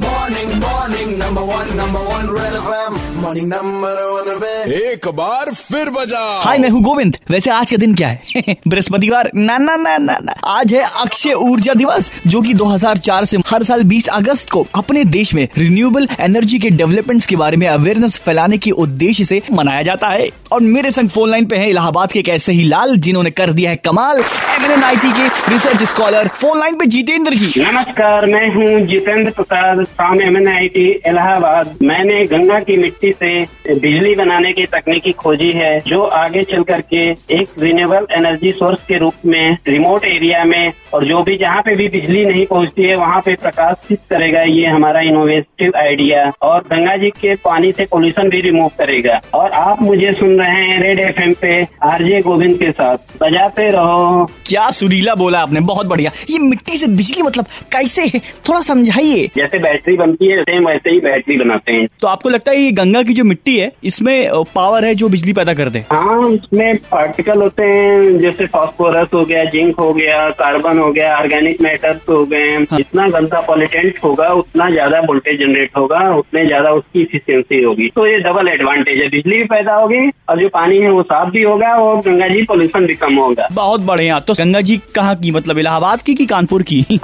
Morning, morning, number one, number one, Red FM. Morning, number one, Red एक बार फिर बजा हाय मैं हूँ गोविंद। वैसे आज का दिन क्या है? बृहस्पतिवार। ना ना ना ना ना। आज है अक्षय ऊर्जा दिवस जो कि 2004 से हर साल 20 अगस्त को अपने देश में रिन्यूएबल एनर्जी के डेवलपमेंट्स के बारे में अवेयरनेस फैलाने के उद्देश्य से मनाया जाता है। और मेरे संग फ़ोन लाइन पे है इलाहाबाद के एक ऐसे ही लाल जिन्होंने कर दिया है कमाल एमएनआईटी के रिसर्च स्कॉलर फ़ोन लाइन पे जितेंद्र जी। नमस्कार मैं हूँ Jitendra Prasad from M N Allahabad. मैंने गंगा की मिट्टी से बिजली बनाने की तकनीकी खोजी है जो आगे चल करके एक रिन्यूएबल एनर्जी सोर्स के रूप में रिमोट एरिया में और जो भी जहाँ पे भी बिजली नहीं पहुँचती है वहाँ पे प्रकाशित करेगा ये हमारा इनोवेटिव आइडिया और गंगा जी के पानी से पोल्यूशन भी रिमूव करेगा। और आप मुझे सुन रहे हैं रेड एफ़ पे आरजे गोविंद के साथ। बजाते रहो। क्या सुरीला बोला आपने? बहुत बढ़िया। ये मिट्टी से बिजली मतलब कैसे है? थोड़ा समझाइए। जैसे बैटरी बनती है सेम वैसे ही बैटरी बनाते हैं। तो आपको लगता है ये गंगा की जो मिट्टी है इसमें पावर है जो बिजली पैदा कर दे? हाँ उसमें पार्टिकल होते हैं जैसे फास्फोरस हो गया जिंक हो गया कार्बन हो गया ऑर्गेनिक मैटर्स हो गए हाँ। जितना गंदा पॉलिटेंट होगा उतना ज़्यादा वोल्टेज जनरेट होगा उतने ज़्यादा उसकी इफिशियंसी होगी। तो ये डबल एडवांटेज है। बिजली भी पैदा होगी और जो पानी है वो साफ़ भी होगा और गंगा जी पोल्यूशन भी कम होगा। बहुत बढ़िया। तो गंगा जी कहाँ की मतलब इलाहाबाद की कि कानपुर की?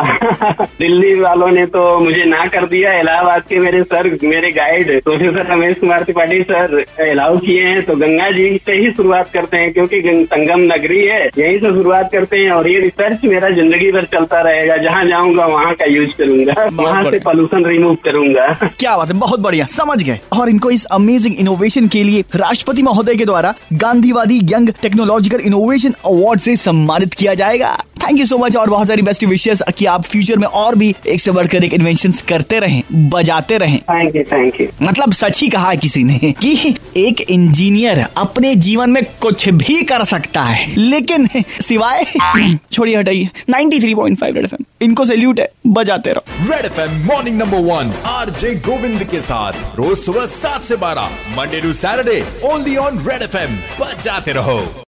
दिल्ली वालों ने तो मुझे ना कर दिया इलाहाबाद के मेरे सर मेरे guide professor Ramesh Kumar Tripathi sir allow किए हैं तो गंगा जी से ही शुरुआत करते हैं क्योंकि संगम नगरी है यहीं से शुरुआत करते हैं और ये रिसर्च मेरा ज़िंदगी भर चलता रहेगा जहाँ जाऊँगा वहाँ का यूज़ करूँगा वहाँ से। पोल्यूशन रिमूव करूँगा। क्या बात है बहुत बढ़िया समझ गए। और इनको इस अमेजिंग इनोवेशन के लिए राष्ट्रपति महोदय के द्वारा गांधीवादी यंग टेक्नोलॉजिकल इनोवेशन अवार्ड से सम्मानित किया जाएगा। थैंक यू सो मच और बहुत सारी बेस्ट विशेष कि आप फ्यूचर में और भी एक से बढ़कर एक इन्वेंशन करते रहें बजाते रहें। थैंक यू थैंक यू मतलब सच ही कहा है किसी ने कि एक इंजीनियर अपने जीवन में कुछ भी कर सकता है लेकिन सिवाय छोड़िए हटाइए। 93.5 रेड एफएम इनको सैल्यूट है बजाते रहो। Red FM morning number one RJ Govind के साथ। रोज सुबह सात से बारह Monday to Saturday only on red FM बजाते रहो।